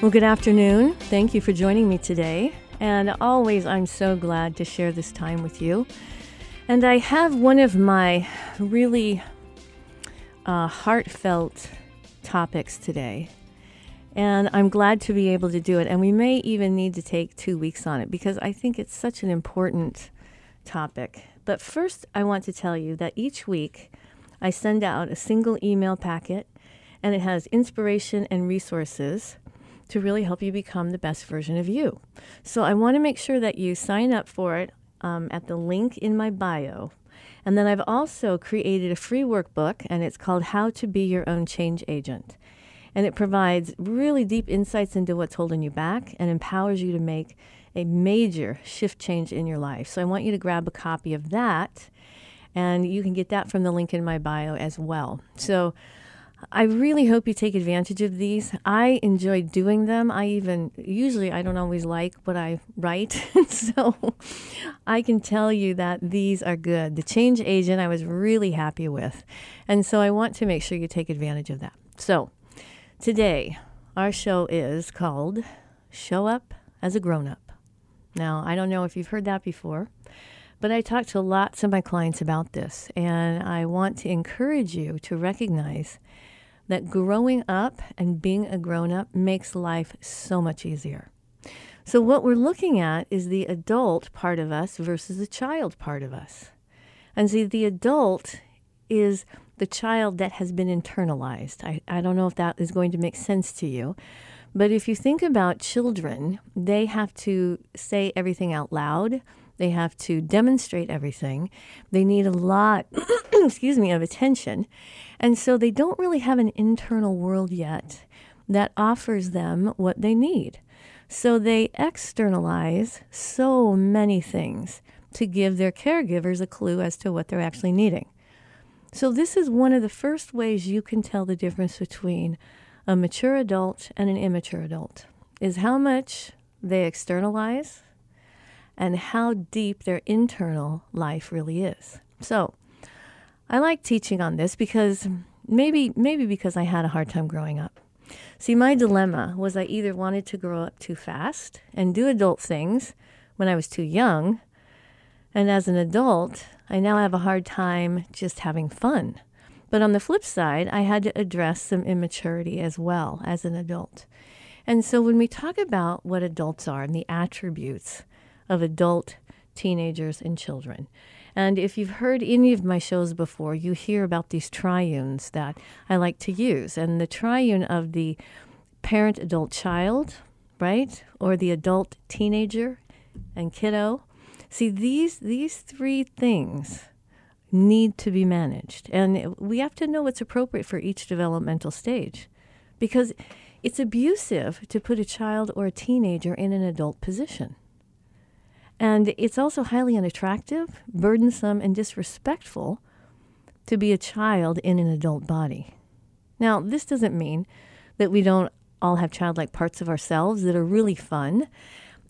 Well, good afternoon. Thank you for joining me today. And always, I'm so glad to share this time with you. And I have one of my really uh, heartfelt topics today. And I'm glad to be able to do it. And we may even need to take two weeks on it because I think it's such an important topic. But first, I want to tell you that each week I send out a single email packet and it has inspiration and resources to really help you become the best version of you. So I want to make sure that you sign up for it um, at the link in my bio. And then I've also created a free workbook, and it's called How to Be Your Own Change Agent. And it provides really deep insights into what's holding you back and empowers you to make a major shift change in your life. So I want you to grab a copy of that, and you can get that from the link in my bio as well. So I really hope you take advantage of these. I enjoy doing them. I even usually I don't always like what I write, so I can tell you that these are good. The change agent I was really happy with, and so I want to make sure you take advantage of that. So today our show is called "Show Up as a Grown Up." Now I don't know if you've heard that before. But I talk to lots of my clients about this, and I want to encourage you to recognize that growing up and being a grown up makes life so much easier. So, what we're looking at is the adult part of us versus the child part of us. And see, the adult is the child that has been internalized. I, I don't know if that is going to make sense to you. But if you think about children, they have to say everything out loud. They have to demonstrate everything. They need a lot, excuse me, of attention. And so they don't really have an internal world yet that offers them what they need. So they externalize so many things to give their caregivers a clue as to what they're actually needing. So, this is one of the first ways you can tell the difference between a mature adult and an immature adult is how much they externalize and how deep their internal life really is. So, I like teaching on this because maybe maybe because I had a hard time growing up. See, my dilemma was I either wanted to grow up too fast and do adult things when I was too young, and as an adult, I now have a hard time just having fun. But on the flip side, I had to address some immaturity as well as an adult. And so when we talk about what adults are and the attributes of adult teenagers and children, and if you've heard any of my shows before, you hear about these triunes that I like to use. And the triune of the parent adult child, right? Or the adult teenager and kiddo. See, these these three things need to be managed. And we have to know what's appropriate for each developmental stage. Because it's abusive to put a child or a teenager in an adult position. And it's also highly unattractive, burdensome, and disrespectful to be a child in an adult body. Now, this doesn't mean that we don't all have childlike parts of ourselves that are really fun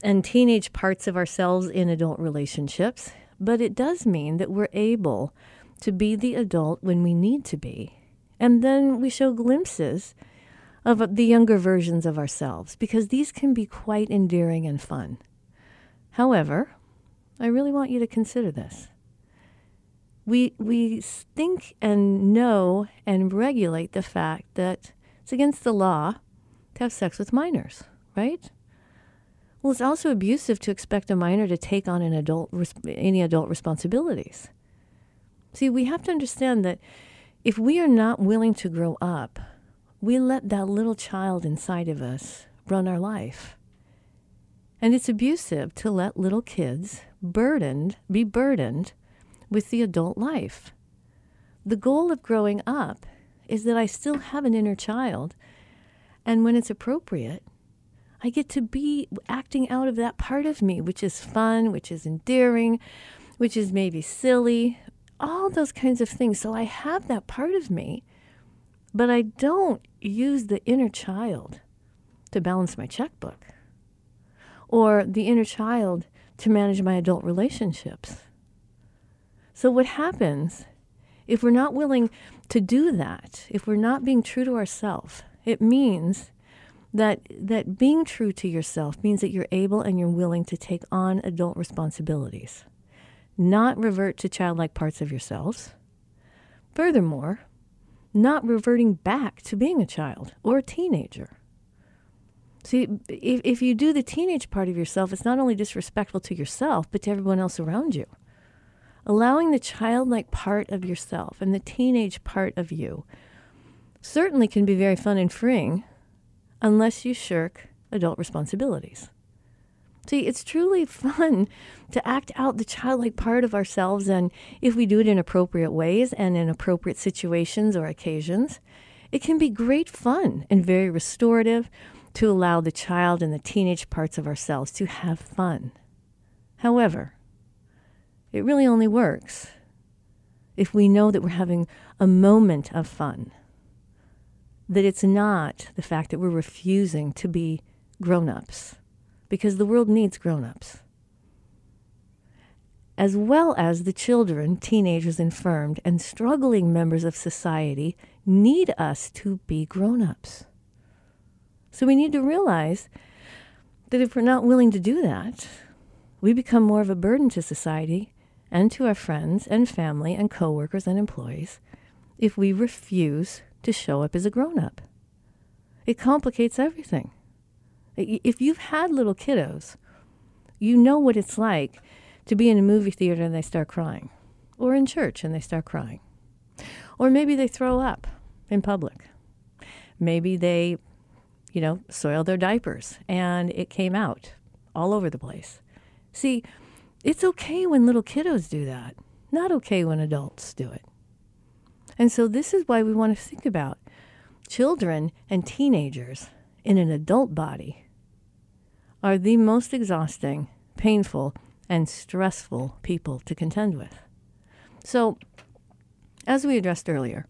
and teenage parts of ourselves in adult relationships. but it does mean that we're able to be the adult when we need to be. And then we show glimpses of the younger versions of ourselves because these can be quite endearing and fun. However, I really want you to consider this. We, we think and know and regulate the fact that it's against the law to have sex with minors, right? Well, it's also abusive to expect a minor to take on an adult any adult responsibilities. See, we have to understand that if we are not willing to grow up, we let that little child inside of us run our life. And it's abusive to let little kids burdened be burdened with the adult life. The goal of growing up is that I still have an inner child, and when it's appropriate, I get to be acting out of that part of me, which is fun, which is endearing, which is maybe silly, all those kinds of things. So I have that part of me, but I don't use the inner child to balance my checkbook or the inner child to manage my adult relationships. So, what happens if we're not willing to do that, if we're not being true to ourselves, it means that that being true to yourself means that you're able and you're willing to take on adult responsibilities, not revert to childlike parts of yourselves. Furthermore, not reverting back to being a child or a teenager. See, if, if you do the teenage part of yourself, it's not only disrespectful to yourself, but to everyone else around you. Allowing the childlike part of yourself and the teenage part of you certainly can be very fun and freeing unless you shirk adult responsibilities. See, it's truly fun to act out the childlike part of ourselves, and if we do it in appropriate ways and in appropriate situations or occasions, it can be great fun and very restorative to allow the child and the teenage parts of ourselves to have fun. However, it really only works if we know that we're having a moment of fun that it's not the fact that we're refusing to be grown ups, because the world needs grown ups. As well as the children, teenagers, infirmed, and struggling members of society need us to be grown ups. So we need to realize that if we're not willing to do that, we become more of a burden to society and to our friends and family and coworkers and employees if we refuse to show up as a grown up. It complicates everything. If you've had little kiddos, you know what it's like to be in a movie theater and they start crying, or in church and they start crying, or maybe they throw up in public. Maybe they, you know, soil their diapers and it came out all over the place. See, it's okay when little kiddos do that, not okay when adults do it. And so this is why we want to think about children and teenagers in an adult body are the most exhausting, painful, and stressful people to contend with. So, as we addressed earlier,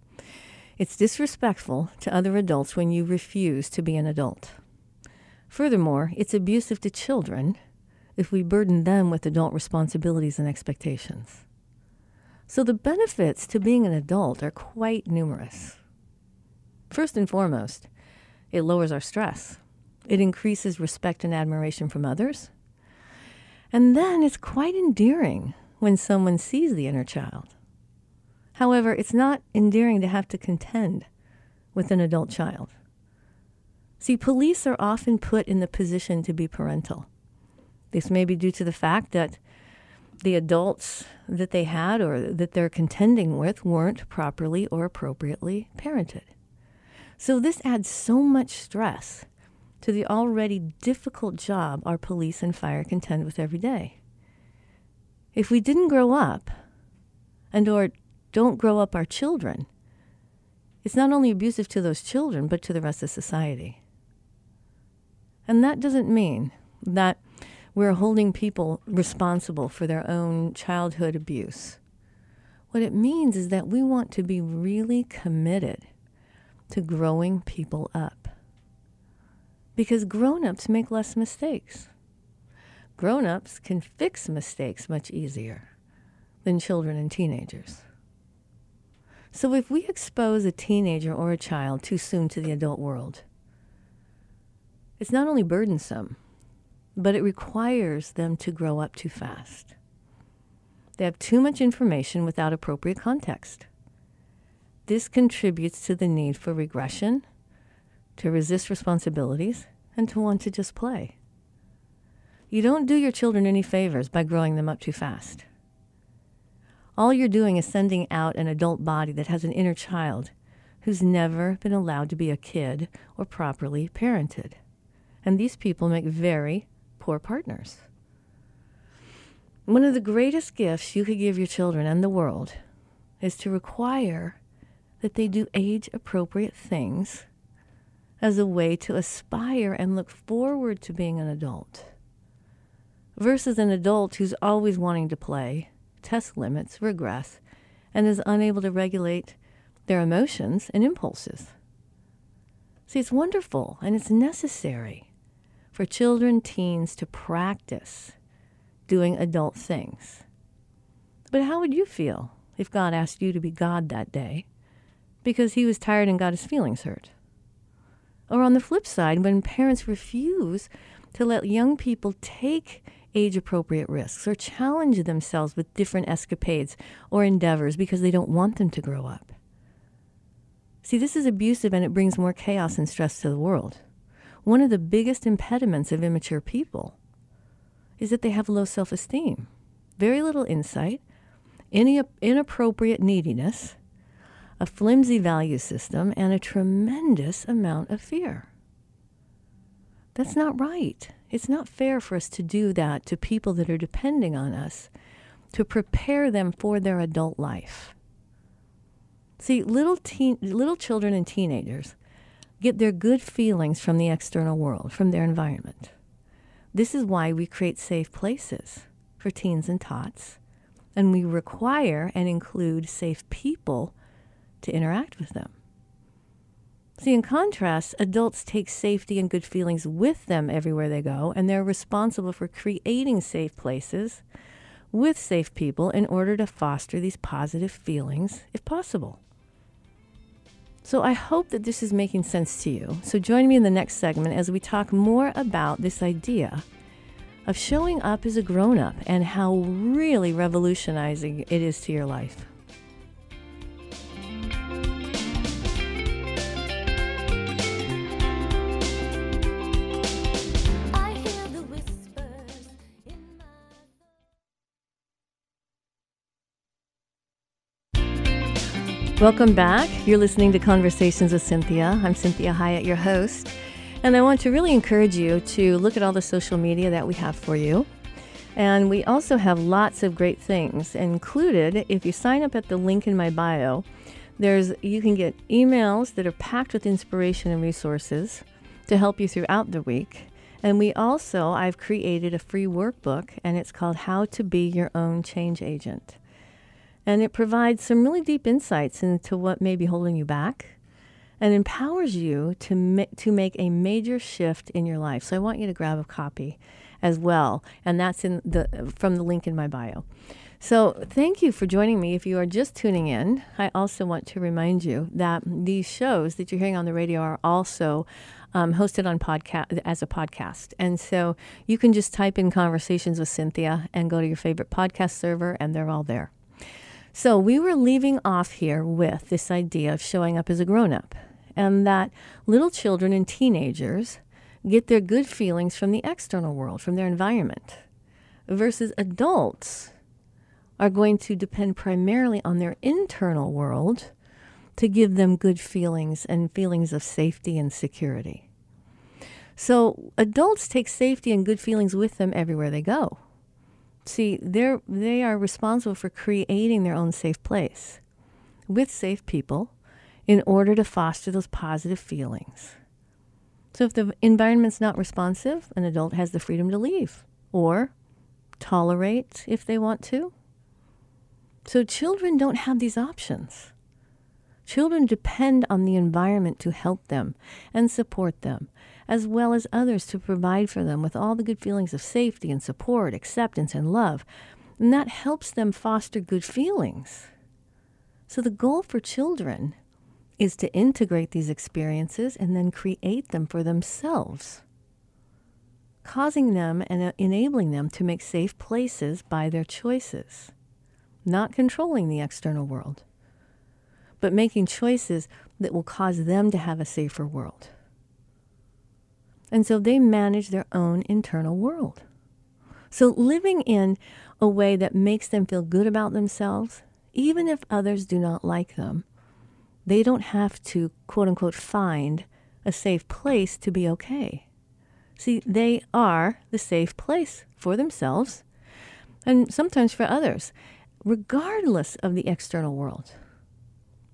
it's disrespectful to other adults when you refuse to be an adult. Furthermore, it's abusive to children if we burden them with adult responsibilities and expectations. So the benefits to being an adult are quite numerous. First and foremost, it lowers our stress. It increases respect and admiration from others. And then it's quite endearing when someone sees the inner child. However, it's not endearing to have to contend with an adult child. See, police are often put in the position to be parental. This may be due to the fact that the adults that they had or that they're contending with weren't properly or appropriately parented. So this adds so much stress to the already difficult job our police and fire contend with every day. If we didn't grow up and or don't grow up our children, it's not only abusive to those children but to the rest of society. And that doesn't mean that we're holding people responsible for their own childhood abuse. What it means is that we want to be really committed to growing people up. Because grown ups make less mistakes. Grown ups can fix mistakes much easier. than children and teenagers. So if we expose a teenager or a child too soon to the adult world, it's not only burdensome, but it requires them to grow up too fast. They have too much information without appropriate context. This contributes to the need for regression, to resist responsibilities, and to want to just play. You don't do your children any favors by growing them up too fast. All you're doing is sending out an adult body that has an inner child who's never been allowed to be a kid or properly parented. And these people make very poor partners. One of the greatest gifts you could give your children and the world is to require that they do age appropriate things as a way to aspire and look forward to being an adult versus an adult who's always wanting to play, test limits, regress, and is unable to regulate their emotions and impulses. See, it's wonderful and it's necessary for children, teens to practice doing adult things. But how would you feel if God asked you to be God that day because he was tired and got his feelings hurt? Or on the flip side, when parents refuse to let young people take age appropriate risks or challenge themselves with different escapades or endeavors because they don't want them to grow up. See, this is abusive and it brings more chaos and stress to the world. One of the biggest impediments of immature people is that they have low self esteem, very little insight, any inappropriate neediness, a flimsy value system, and a tremendous amount of fear. That's not right. It's not fair for us to do that to people that are depending on us to prepare them for their adult life. See, little teen, little children and teenagers get their good feelings from the external world, from their environment. This is why we create safe places for teens and tots, and we require and include safe people to interact with them. See, in contrast, adults take safety and good feelings with them everywhere they go, and they're responsible for creating safe places with safe people in order to foster these positive feelings if possible. So I hope that this is making sense to you. So join me in the next segment as we talk more about this idea of showing up as a grown up and how really revolutionizing it is to your life. Welcome back. You're listening to Conversations with Cynthia. I'm Cynthia Hiett, your host. And I want to really encourage you to look at all the social media that we have for you. And we also have lots of great things included. If you sign up at the link in my bio, there's you can get emails that are packed with inspiration and resources to help you throughout the week. And we also I've created a free workbook and it's called How to Be Your Own Change Agent and it provides some really deep insights into what may be holding you back and empowers you to, ma- to make a major shift in your life. So I want you to grab a copy as well, and that's in the from the link in my bio. So thank you for joining me. If you are just tuning in, I also want to remind you that these shows that you're hearing on the radio are also um, hosted on podcast as a podcast, and so you can just type in "conversations with Cynthia and go to your favorite podcast server, and they're all there. So we were leaving off here with this idea of showing up as a grown up, and that little children and teenagers get their good feelings from the external world, from their environment, versus adults are going to depend primarily on their internal world to give them good feelings and feelings of safety and security. So adults take safety and good feelings with them everywhere they go. See, they're, they are responsible for creating their own safe place with safe people in order to foster those positive feelings. So if the environment's not responsive, an adult has the freedom to leave or tolerate if they want to. So children don't have these options. Children depend on the environment to help them and support them as well as others to provide for them with all the good feelings of safety and support, acceptance and love. And that helps them foster good feelings. So the goal for children is to integrate these experiences and then create them for themselves, causing them and enabling them to make safe places by their choices, not controlling the external world, but making choices that will cause them to have a safer world. And so they manage their own internal world. So living in a way that makes them feel good about themselves, even if others do not like them, they don't have to, quote unquote, find a safe place to be okay. See, they are the safe place for themselves and sometimes for others, regardless of the external world.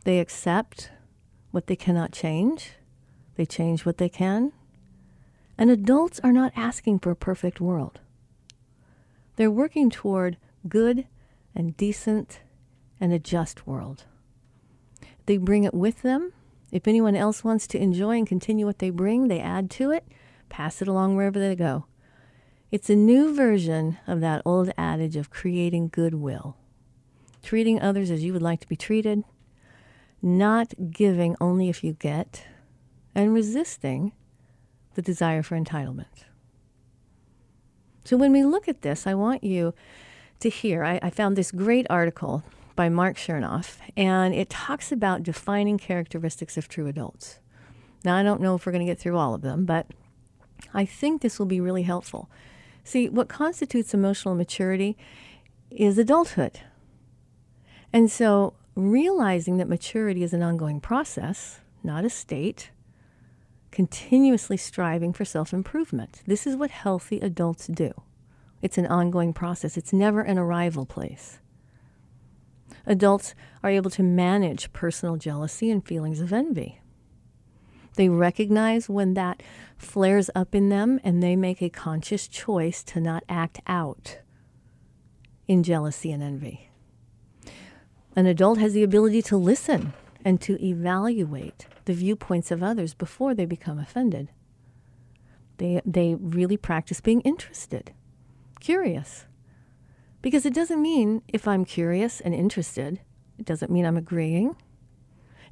They accept what they cannot change, they change what they can. And adults are not asking for a perfect world. They're working toward good and decent and a just world. They bring it with them. If anyone else wants to enjoy and continue what they bring, they add to it, pass it along wherever they go. It's a new version of that old adage of creating goodwill, treating others as you would like to be treated, not giving only if you get, and resisting the desire for entitlement. So when we look at this, I want you to hear. I, I found this great article by Marc Chernoff, and it talks about defining characteristics of true adults. Now, I don't know if we're going to get through all of them, but I think this will be really helpful. See, what constitutes emotional maturity is adulthood. And so, realizing that maturity is an ongoing process, not a state, continuously striving for self improvement. This is what healthy adults do. It's an ongoing process, it's never an arrival place. Adults are able to manage personal jealousy and feelings of envy. They recognize when that flares up in them and they make a conscious choice to not act out in jealousy and envy. An adult has the ability to listen and to evaluate the viewpoints of others before they become offended. They, they really practice being interested, curious. Because it doesn't mean if I'm curious and interested, it doesn't mean I'm agreeing.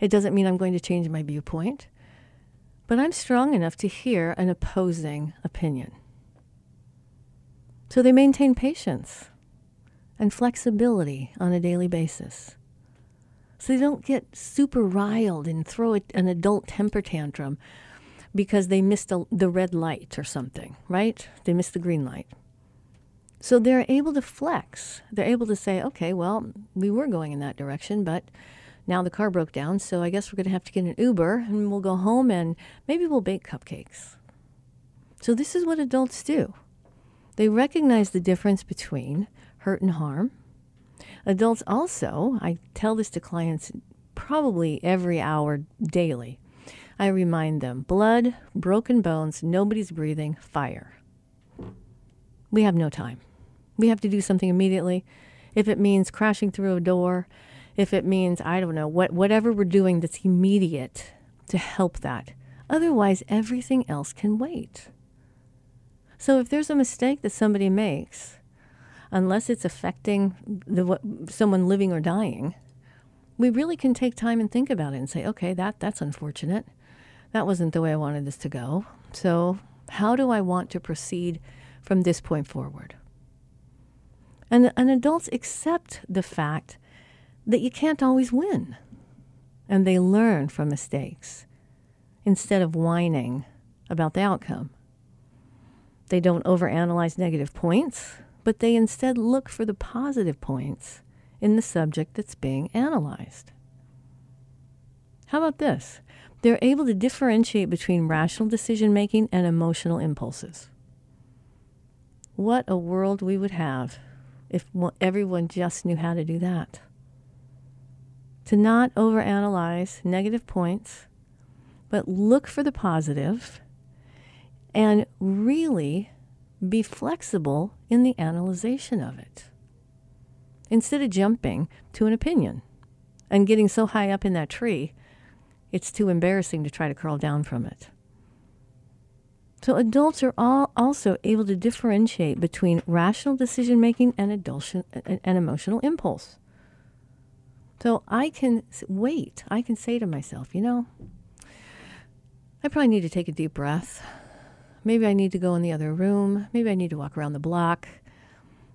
It doesn't mean I'm going to change my viewpoint. But I'm strong enough to hear an opposing opinion. So they maintain patience and flexibility on a daily basis so they don't get super riled and throw an adult temper tantrum because they missed a, the red light or something, right? They missed the green light. So they're able to flex. They're able to say, okay, well, we were going in that direction, but now the car broke down, so I guess we're going to have to get an Uber and we'll go home and maybe we'll bake cupcakes. So this is what adults do. They recognize the difference between hurt and harm Adults also, I tell this to clients probably every hour daily. I remind them blood, broken bones, nobody's breathing, fire. We have no time. We have to do something immediately. If it means crashing through a door, if it means, I don't know, what, whatever we're doing that's immediate to help that. Otherwise, everything else can wait. So if there's a mistake that somebody makes, unless it's affecting the, someone living or dying, we really can take time and think about it and say, okay, that, that's unfortunate. That wasn't the way I wanted this to go. So, how do I want to proceed from this point forward? And, and adults accept the fact that you can't always win. And they learn from mistakes instead of whining about the outcome. They don't overanalyze negative points but they instead look for the positive points in the subject that's being analyzed. How about this? They're able to differentiate between rational decision making and emotional impulses. What a world we would have if everyone just knew how to do that. To not overanalyze negative points, but look for the positive and really be flexible in the analyzation of it. Instead of jumping to an opinion and getting so high up in that tree, it's too embarrassing to try to crawl down from it. So adults are all also able to differentiate between rational decision making and, and emotional impulse. So I can wait. I can say to myself, you know, I probably need to take a deep breath. Maybe I need to go in the other room. Maybe I need to walk around the block.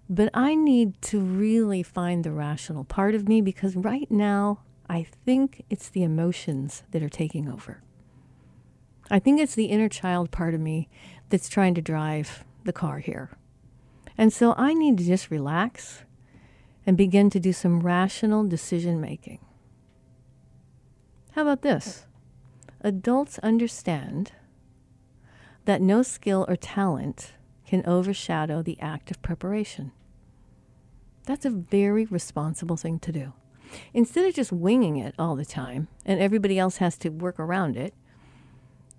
But I need to really find the rational part of me because right now I think it's the emotions that are taking over. I think it's the inner child part of me that's trying to drive the car here. And so I need to just relax and begin to do some rational decision making. How about this? Adults understand that no skill or talent can overshadow the act of preparation. That's a very responsible thing to do. Instead of just winging it all the time and everybody else has to work around it,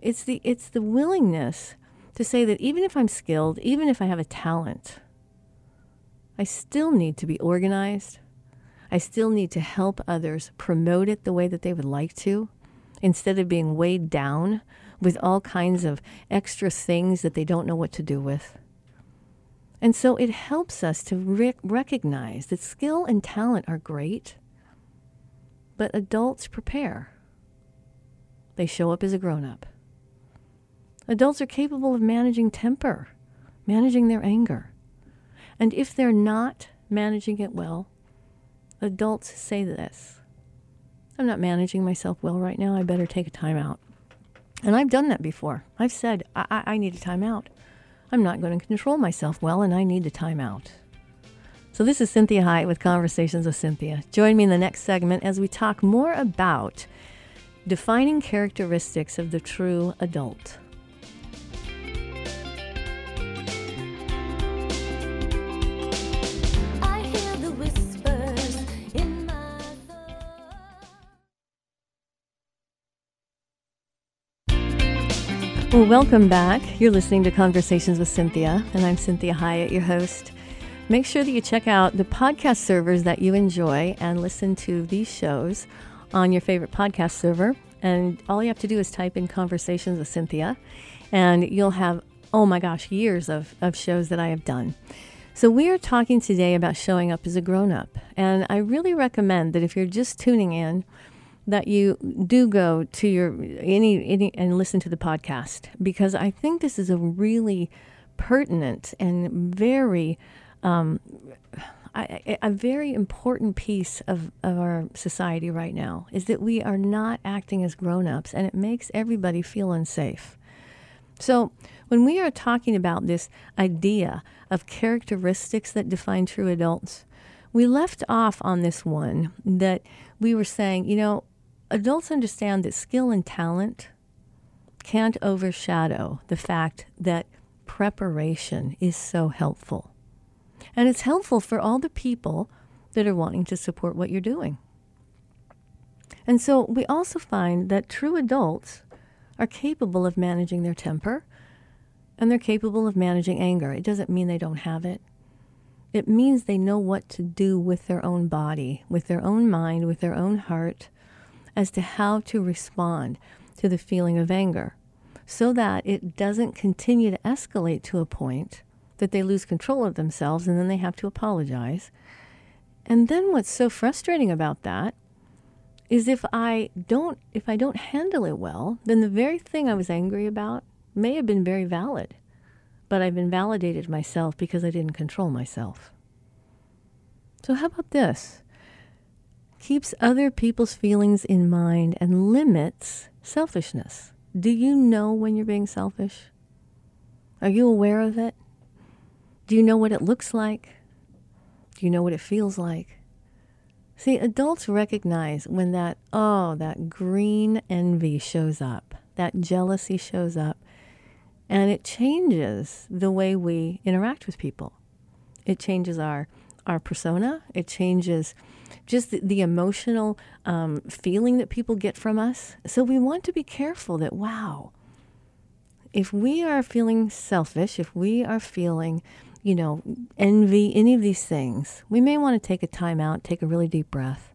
it's the, it's the willingness to say that even if I'm skilled, even if I have a talent, I still need to be organized. I still need to help others promote it the way that they would like to instead of being weighed down with all kinds of extra things that they don't know what to do with. And so it helps us to rec- recognize that skill and talent are great, but adults prepare. They show up as a grown up. Adults are capable of managing temper, managing their anger. And if they're not managing it well, adults say this I'm not managing myself well right now. I better take a time out. And I've done that before. I've said, I, I, need a timeout. I'm not going to control myself well, and I need a timeout. So, this is Cynthia Hiett with Conversations with Cynthia. Join me in the next segment as we talk more about defining characteristics of the true adult. Well, welcome back. You're listening to Conversations with Cynthia, and I'm Cynthia Hiett, your host. Make sure that you check out the podcast servers that you enjoy and listen to these shows on your favorite podcast server. And all you have to do is type in Conversations with Cynthia, and you'll have, oh my gosh, years of, of shows that I have done. So, we are talking today about showing up as a grown up. And I really recommend that if you're just tuning in, that you do go to your any, any and listen to the podcast because I think this is a really pertinent and very um, a, a very important piece of, of our society right now is that we are not acting as grown-ups and it makes everybody feel unsafe. So when we are talking about this idea of characteristics that define true adults, we left off on this one that we were saying, you know, adults understand that skill and talent can't overshadow the fact that preparation is so helpful. And it's helpful for all the people that are wanting to support what you're doing. And so we also find that true adults are capable of managing their temper and they're capable of managing anger. It doesn't mean they don't have it. It means they know what to do with their own body, with their own mind, with their own heart, as to how to respond to the feeling of anger so that it doesn't continue to escalate to a point that they lose control of themselves and then they have to apologize. And then what's so frustrating about that is if I don't if I don't handle it well, then the very thing I was angry about may have been very valid, but I've invalidated myself because I didn't control myself. So how about this? Keeps other people's feelings in mind and limits selfishness. Do you know when you're being selfish? Are you aware of it? Do you know what it looks like? Do you know what it feels like? See, adults recognize when that, oh, that green envy shows up, that jealousy shows up, and it changes the way we interact with people. It changes our, our persona, it changes just the, the emotional um, feeling that people get from us. So we want to be careful that, wow, if we are feeling selfish, if we are feeling, you know, envy, any of these things, we may want to take a time out, take a really deep breath,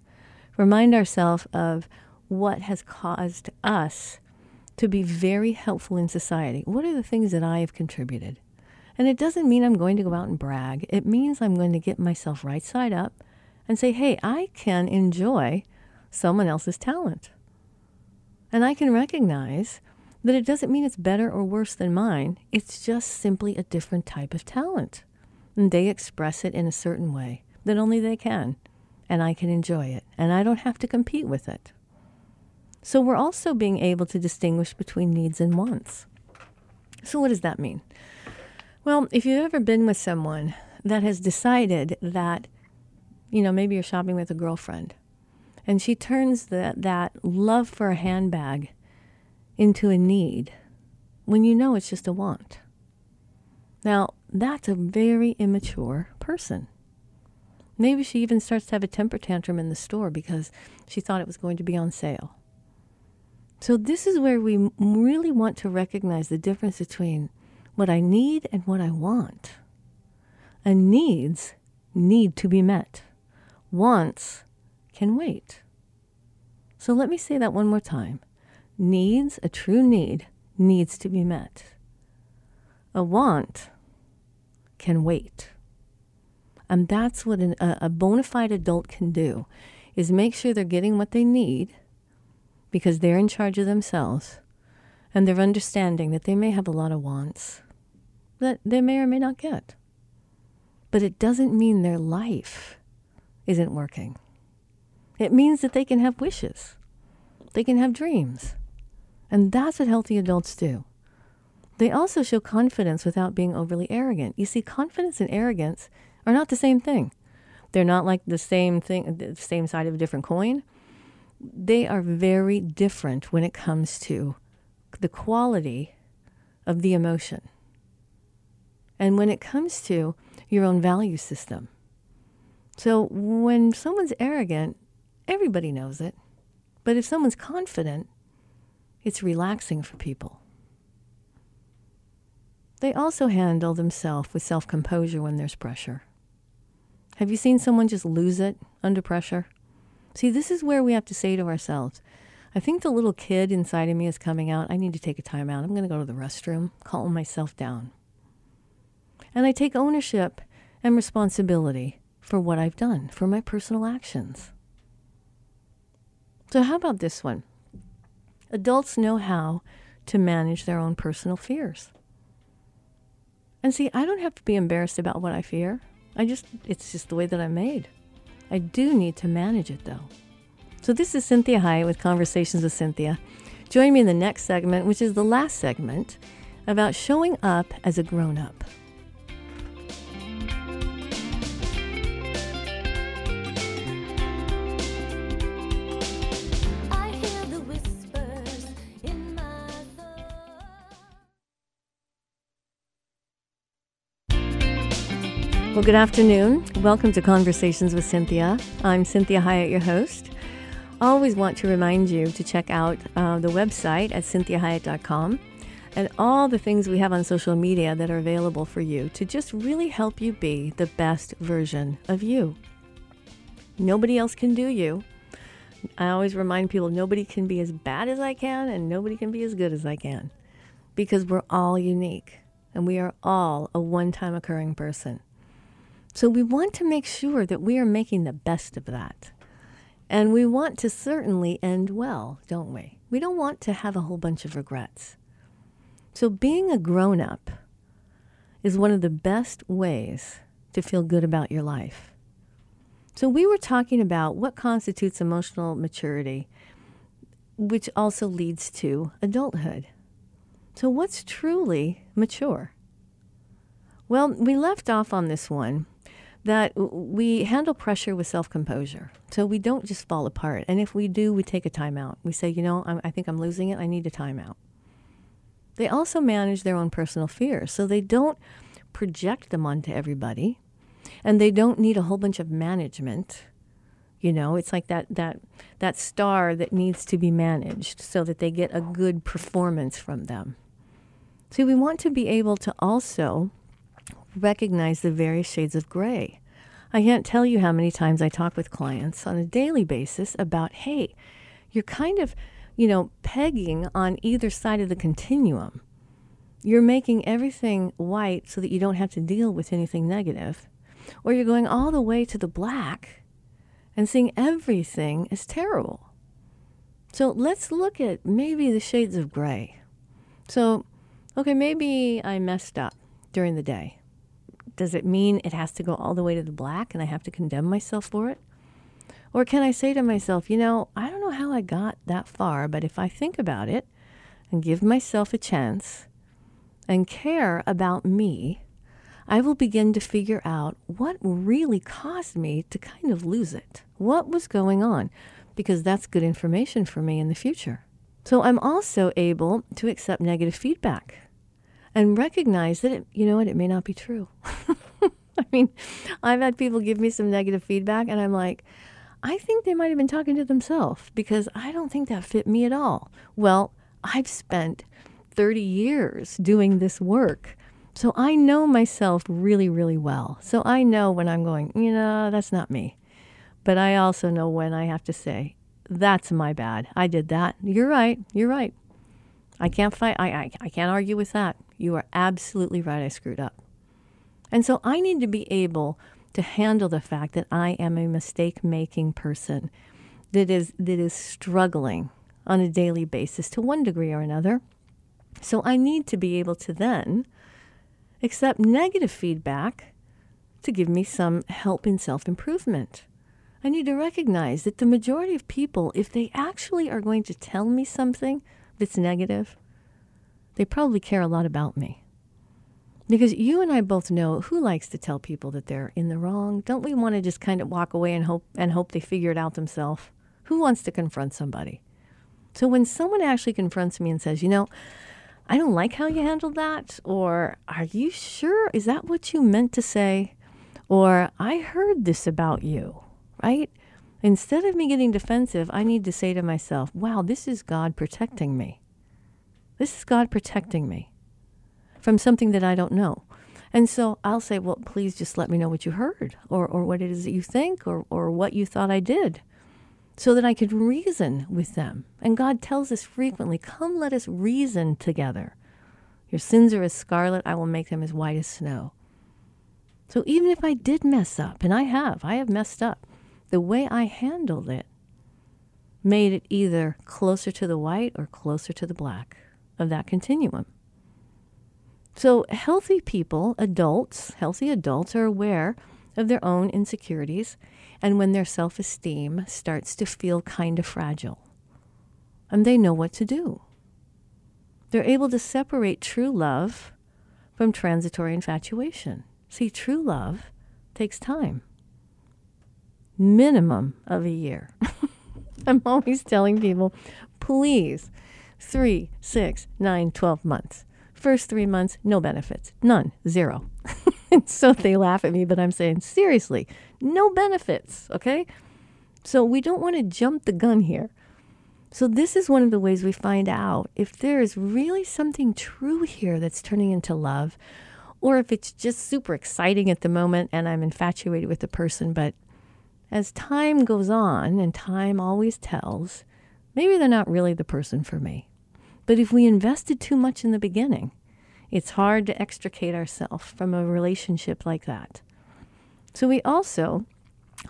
remind ourselves of what has caused us to be very helpful in society? What are the things that I have contributed? And it doesn't mean I'm going to go out and brag. It means I'm going to get myself right side up and say, hey, I can enjoy someone else's talent. And I can recognize that it doesn't mean it's better or worse than mine. It's just simply a different type of talent. And they express it in a certain way that only they can. And I can enjoy it. And I don't have to compete with it. So we're also being able to distinguish between needs and wants. So, what does that mean? Well, if you've ever been with someone that has decided that, you know, maybe you're shopping with a girlfriend and she turns that, that love for a handbag into a need when you know it's just a want. Now, that's a very immature person. Maybe she even starts to have a temper tantrum in the store because she thought it was going to be on sale. So, this is where we really want to recognize the difference between what I need and what I want. And needs need to be met, wants can wait. So, let me say that one more time. Needs, a true need, needs to be met. A want can wait. And that's what an, a, a bona fide adult can do is make sure they're getting what they need because they're in charge of themselves and they're understanding that they may have a lot of wants that they may or may not get. But it doesn't mean their life isn't working. It means that they can have wishes, they can have dreams. And that's what healthy adults do. They also show confidence without being overly arrogant. You see, confidence and arrogance are not the same thing. They're not like the same thing, the same side of a different coin they are very different when it comes to the quality of the emotion. And when it comes to your own value system. So when someone's arrogant, everybody knows it. But if someone's confident, it's relaxing for people. They also handle themselves with self composure when there's pressure. Have you seen someone just lose it under pressure? See, this is where we have to say to ourselves, I think the little kid inside of me is coming out. I need to take a time out. I'm going to go to the restroom, calm myself down. And I take ownership and responsibility for what I've done, for my personal actions. So, how about this one? Adults know how to manage their own personal fears. And see, I don't have to be embarrassed about what I fear. I just, it's just the way that I'm made. I do need to manage it though. So, this is Cynthia Hiett with Conversations with Cynthia. Join me in the next segment, which is the last segment, about showing up as a grown up. Well, good afternoon. Welcome to Conversations with Cynthia. I'm Cynthia Hiett, your host. I always want to remind you to check out uh, the website at cinthiahiett.com and all the things we have on social media that are available for you to just really help you be the best version of you. Nobody else can do you. I always remind people nobody can be as bad as I can and nobody can be as good as I can because we're all unique and we are all a one time occurring person. So we want to make sure that we are making the best of that. And we want to certainly end well, don't we? We don't want to have a whole bunch of regrets. So being a grown up is one of the best ways to feel good about your life. So we were talking about what constitutes emotional maturity, which also leads to adulthood. So what's truly mature? Well, we left off on this one that we handle pressure with self composure. So we don't just fall apart. And if we do, we take a timeout. We say, you know, I'm, I think I'm losing it. I need a timeout. They also manage their own personal fears. So they don't project them onto everybody. And they don't need a whole bunch of management. You know, it's like that, that, that star that needs to be managed so that they get a good performance from them. See, we want to be able to also recognize the various shades of gray. I can't tell you how many times I talk with clients on a daily basis about, hey, you're kind of you know, pegging on either side of the continuum. You're making everything white so that you don't have to deal with anything negative. Or you're going all the way to the black and seeing everything as terrible. So let's look at maybe the shades of gray. So, okay, maybe I messed up during the day. Does it mean it has to go all the way to the black and I have to condemn myself for it? Or can I say to myself, you know, I don't know how I got that far, but if I think about it and give myself a chance and care about me, I will begin to figure out what really caused me to kind of lose it. What was going on? Because that's good information for me in the future. So I'm also able to accept negative feedback and recognize that, it, you know what, it may not be true. I mean, I've had people give me some negative feedback, and I'm like, I think they might have been talking to themselves because I don't think that fit me at all. Well, I've spent 30 years doing this work. So I know myself really, really well. So I know when I'm going, you know, that's not me. But I also know when I have to say, that's my bad. I did that. You're right. You're right. I can't fight. I, I, I can't argue with that. You are absolutely right. I screwed up. And so I need to be able to handle the fact that I am a mistake making person that is that is struggling on a daily basis to one degree or another. So I need to be able to then accept negative feedback to give me some help in self improvement. I need to recognize that the majority of people, if they actually are going to tell me something that's negative, they probably care a lot about me. Because you and I both know who likes to tell people that they're in the wrong. Don't we want to just kind of walk away and hope and hope they figure it out themselves? Who wants to confront somebody? So when someone actually confronts me and says, "You know, I don't like how you handled that," or "Are you sure? Is that what you meant to say?" or "I heard this about you," right? Instead of me getting defensive, I need to say to myself, "Wow, this is God protecting me. This is God protecting me." from something that I don't know. And so I'll say, well, please just let me know what you heard or, or what it is that you think or, or what you thought I did so that I could reason with them. And God tells us frequently, come let us reason together. Your sins are as scarlet, I will make them as white as snow. So even if I did mess up, and I have, I have messed up, the way I handled it made it either closer to the white or closer to the black of that continuum. So, healthy people, adults, healthy adults, are aware of their own insecurities and when their self esteem starts to feel kind of fragile. And they know what to do. They're able to separate true love from transitory infatuation. See, true love takes time minimum of a year. I'm always telling people, please, three, six, nine, twelve months. First three months, no benefits, none, zero. so they laugh at me, but I'm saying, seriously, no benefits, okay? So we don't want to jump the gun here. So, this is one of the ways we find out if there is really something true here that's turning into love, or if it's just super exciting at the moment and I'm infatuated with the person. But as time goes on, and time always tells, maybe they're not really the person for me. But if we invested too much in the beginning, it's hard to extricate ourselves from a relationship like that. So we also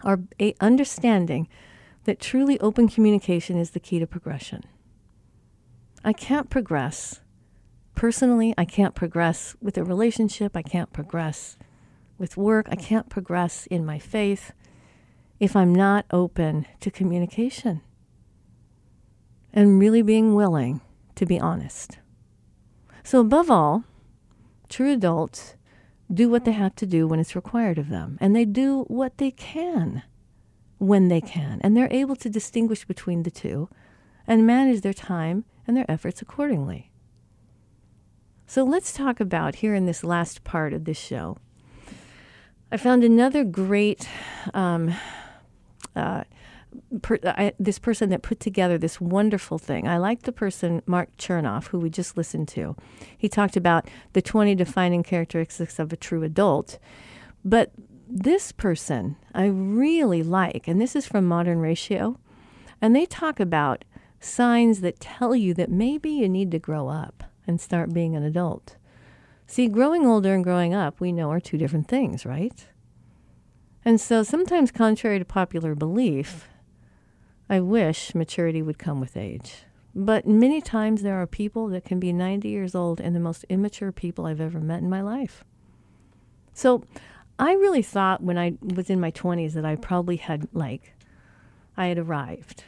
are eh, understanding that truly open communication is the key to progression. I can't progress personally, I can't progress with a relationship, I can't progress with work, I can't progress in my faith if I'm not open to communication and really being willing to be honest. So, above all, true adults do what they have to do when it's required of them, and they do what they can when they can, and they're able to distinguish between the two and manage their time and their efforts accordingly. So, let's talk about here in this last part of this show. I found another great um, uh, per, I, this person that put together this wonderful thing. I like the person, Marc Chernoff, who we just listened to. He talked about the 20 defining characteristics of a true adult. But this person I really like, and this is from Modern Ratio, and they talk about signs that tell you that maybe you need to grow up and start being an adult. See, growing older and growing up, we know are two different things, right? And so sometimes, contrary to popular belief, I wish maturity would come with age. But many times there are people that can be 90 years old and the most immature people I've ever met in my life. So I really thought when I was in my 20s that I probably had, like, I had arrived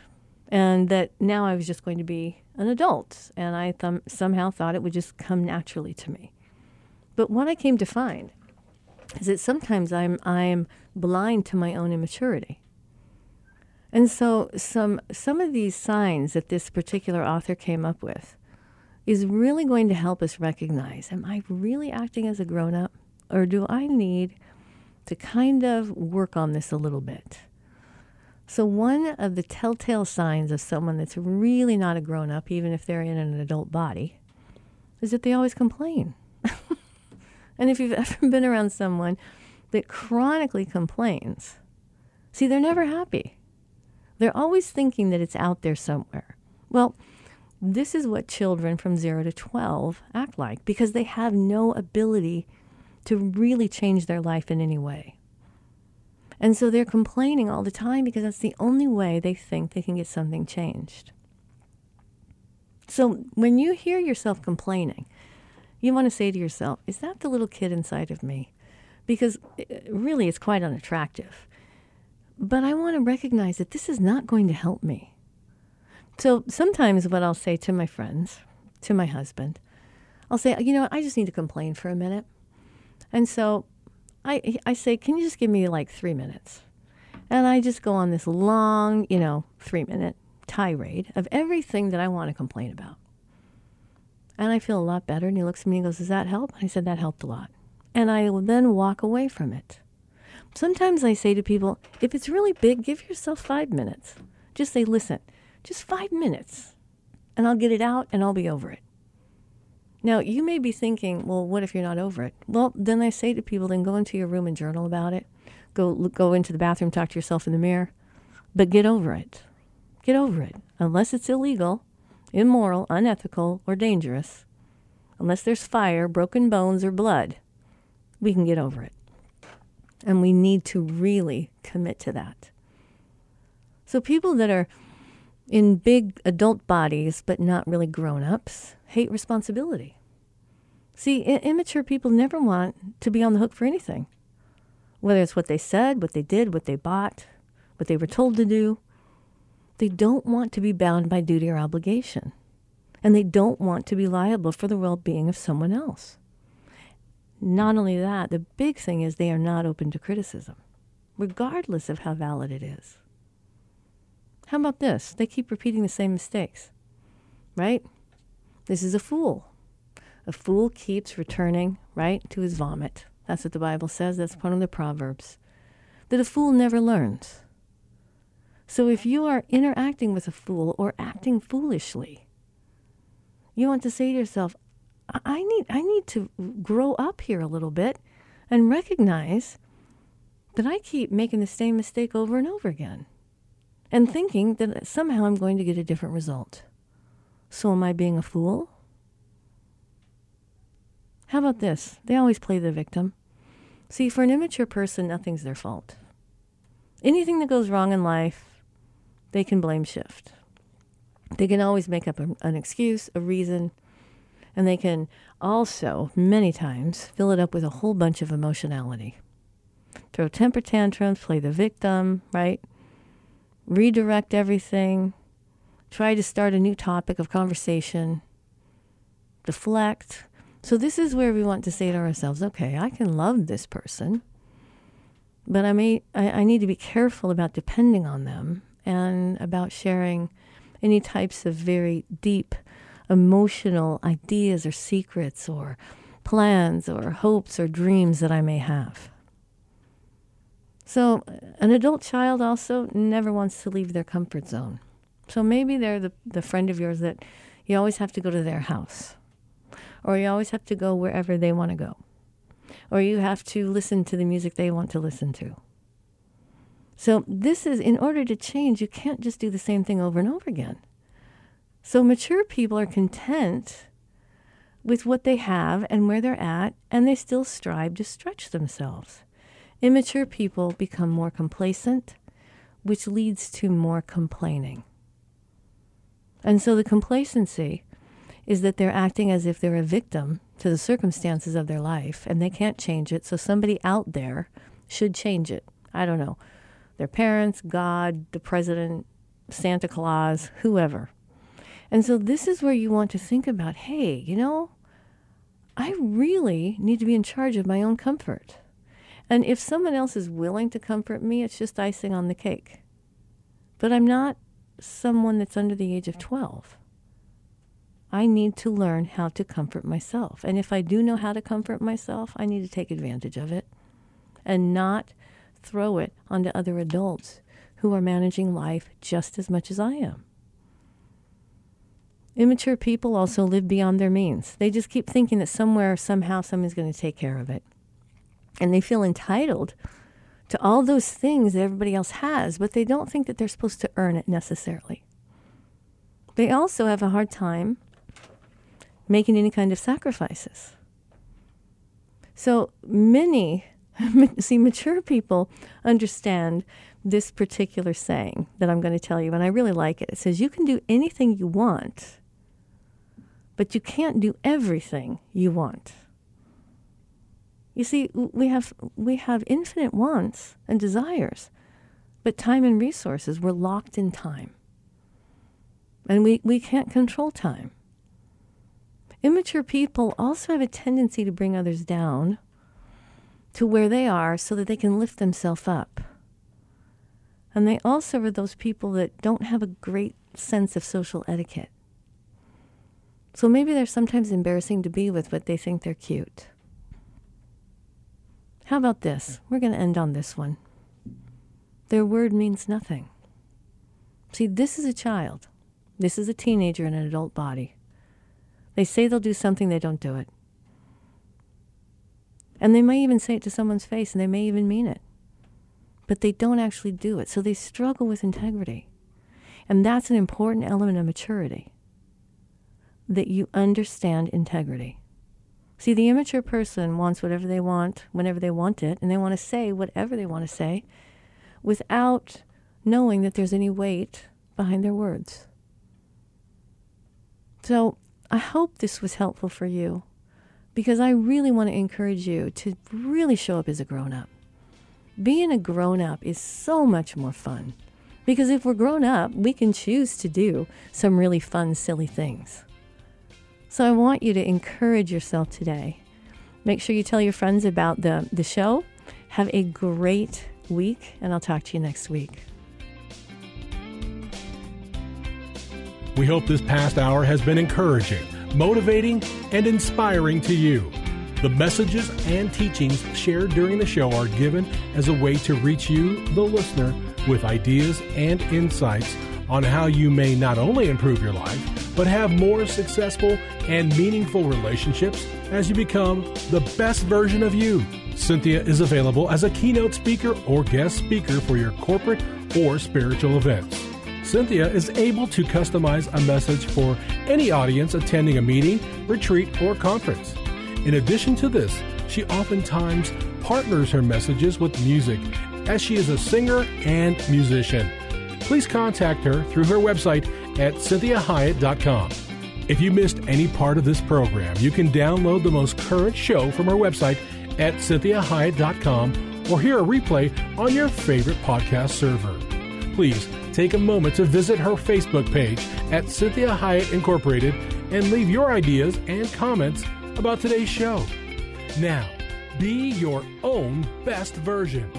and that now I was just going to be an adult. And I th- somehow thought it would just come naturally to me. But what I came to find is that sometimes I'm, I'm blind to my own immaturity. And so some some of these signs that this particular author came up with is really going to help us recognize am I really acting as a grown up or do I need to kind of work on this a little bit? So one of the telltale signs of someone that's really not a grown up even if they're in an adult body is that they always complain. and if you've ever been around someone that chronically complains, see they're never happy they're always thinking that it's out there somewhere. Well, this is what children from 0 to 12 act like because they have no ability to really change their life in any way. And so they're complaining all the time because that's the only way they think they can get something changed. So when you hear yourself complaining, you want to say to yourself, is that the little kid inside of me? Because uh, really, it's quite unattractive. But I want to recognize that this is not going to help me. So sometimes what I'll say to my friends, to my husband, I'll say, you know, I just need to complain for a minute. And so I, I say, can you just give me like three minutes? And I just go on this long, you know, three minute tirade of everything that I want to complain about. And I feel a lot better. And he looks at me and goes, Does that help? And I said, That helped a lot. And I will then walk away from it. Sometimes I say to people, if it's really big, give yourself five minutes. Just say, listen, just five minutes, and I'll get it out and I'll be over it. Now, you may be thinking, well, what if you're not over it? Well, then I say to people, then go into your room and journal about it. Go, go into the bathroom, talk to yourself in the mirror, but get over it. Get over it. Unless it's illegal, immoral, unethical, or dangerous, unless there's fire, broken bones, or blood, we can get over it. And we need to really commit to that. So, people that are in big adult bodies but not really grown ups hate responsibility. See, I- immature people never want to be on the hook for anything, whether it's what they said, what they did, what they bought, what they were told to do. They don't want to be bound by duty or obligation. And they don't want to be liable for the well being of someone else. Not only that, the big thing is they are not open to criticism, regardless of how valid it is. How about this? They keep repeating the same mistakes, right? This is a fool. A fool keeps returning, right, to his vomit. That's what the Bible says. That's one of the Proverbs. That a fool never learns. So if you are interacting with a fool or acting foolishly, you want to say to yourself, I need I need to grow up here a little bit and recognize that I keep making the same mistake over and over again and thinking that somehow I'm going to get a different result. So am I being a fool? How about this? They always play the victim. See, for an immature person, nothing's their fault. Anything that goes wrong in life, they can blame shift. They can always make up an excuse, a reason, and they can also, many times, fill it up with a whole bunch of emotionality. Throw temper tantrums, play the victim, right? Redirect everything, try to start a new topic of conversation, deflect. So, this is where we want to say to ourselves, okay, I can love this person, but I, may, I, I need to be careful about depending on them and about sharing any types of very deep emotional ideas or secrets or plans or hopes or dreams that I may have. So, an adult child also never wants to leave their comfort zone. So, maybe they're the, the friend of yours that you always have to go to their house, or you always have to go wherever they want to go, or you have to listen to the music they want to listen to. So, this is in order to change, you can't just do the same thing over and over again. So mature people are content with what they have and where they're at, and they still strive to stretch themselves. Immature people become more complacent, which leads to more complaining. And so the complacency is that they're acting as if they're a victim to the circumstances of their life and they can't change it. So somebody out there should change it. I don't know. Their parents, God, the president, Santa Claus, whoever. And so this is where you want to think about hey, you know, I really need to be in charge of my own comfort. And if someone else is willing to comfort me, it's just icing on the cake. But I'm not someone that's under the age of 12. I need to learn how to comfort myself. And if I do know how to comfort myself, I need to take advantage of it and not throw it onto other adults who are managing life just as much as I am. Immature people also live beyond their means. They just keep thinking that somewhere, somehow, someone's going to take care of it. And they feel entitled to all those things that everybody else has, but they don't think that they're supposed to earn it necessarily. They also have a hard time making any kind of sacrifices. So many, see, mature people understand this particular saying that I'm going to tell you, and I really like it. It says, You can do anything you want, but you can't do everything you want. You see, we have, we have infinite wants and desires, but time and resources, we're locked in time. And we, we can't control time. Immature people also have a tendency to bring others down to where they are so that they can lift themselves up. And they also are those people that don't have a great sense of social etiquette. So maybe they're sometimes embarrassing to be with, but they think they're cute. How about this? We're going to end on this one. Their word means nothing. See, this is a child. This is a teenager in an adult body. They say they'll do something, they don't do it. And they may even say it to someone's face and they may even mean it. But they don't actually do it. So they struggle with integrity. And that's an important element of maturity that you understand integrity. See, the immature person wants whatever they want whenever they want it, and they want to say whatever they want to say without knowing that there's any weight behind their words. So I hope this was helpful for you because I really want to encourage you to really show up as a grown up. Being a grown up is so much more fun because if we're grown up, we can choose to do some really fun, silly things. So I want you to encourage yourself today. Make sure you tell your friends about the, the show. Have a great week, and I'll talk to you next week. We hope this past hour has been encouraging, motivating, and inspiring to you. The messages and teachings shared during the show are given as a way to reach you, the listener, with ideas and insights on how you may not only improve your life, but have more successful and meaningful relationships as you become the best version of you. Cynthia is available as a keynote speaker or guest speaker for your corporate or spiritual events. Cynthia is able to customize a message for any audience attending a meeting, retreat, or conference. In addition to this, she oftentimes partners her messages with music as she is a singer and musician. Please contact her through her website at cynthiahiett.com. If you missed any part of this program, you can download the most current show from our website at cynthiahiett.com or hear a replay on your favorite podcast server. Please take a moment to visit her Facebook page at Cynthia Hiett Incorporated and leave your ideas and comments about today's show. Now, be your own best version.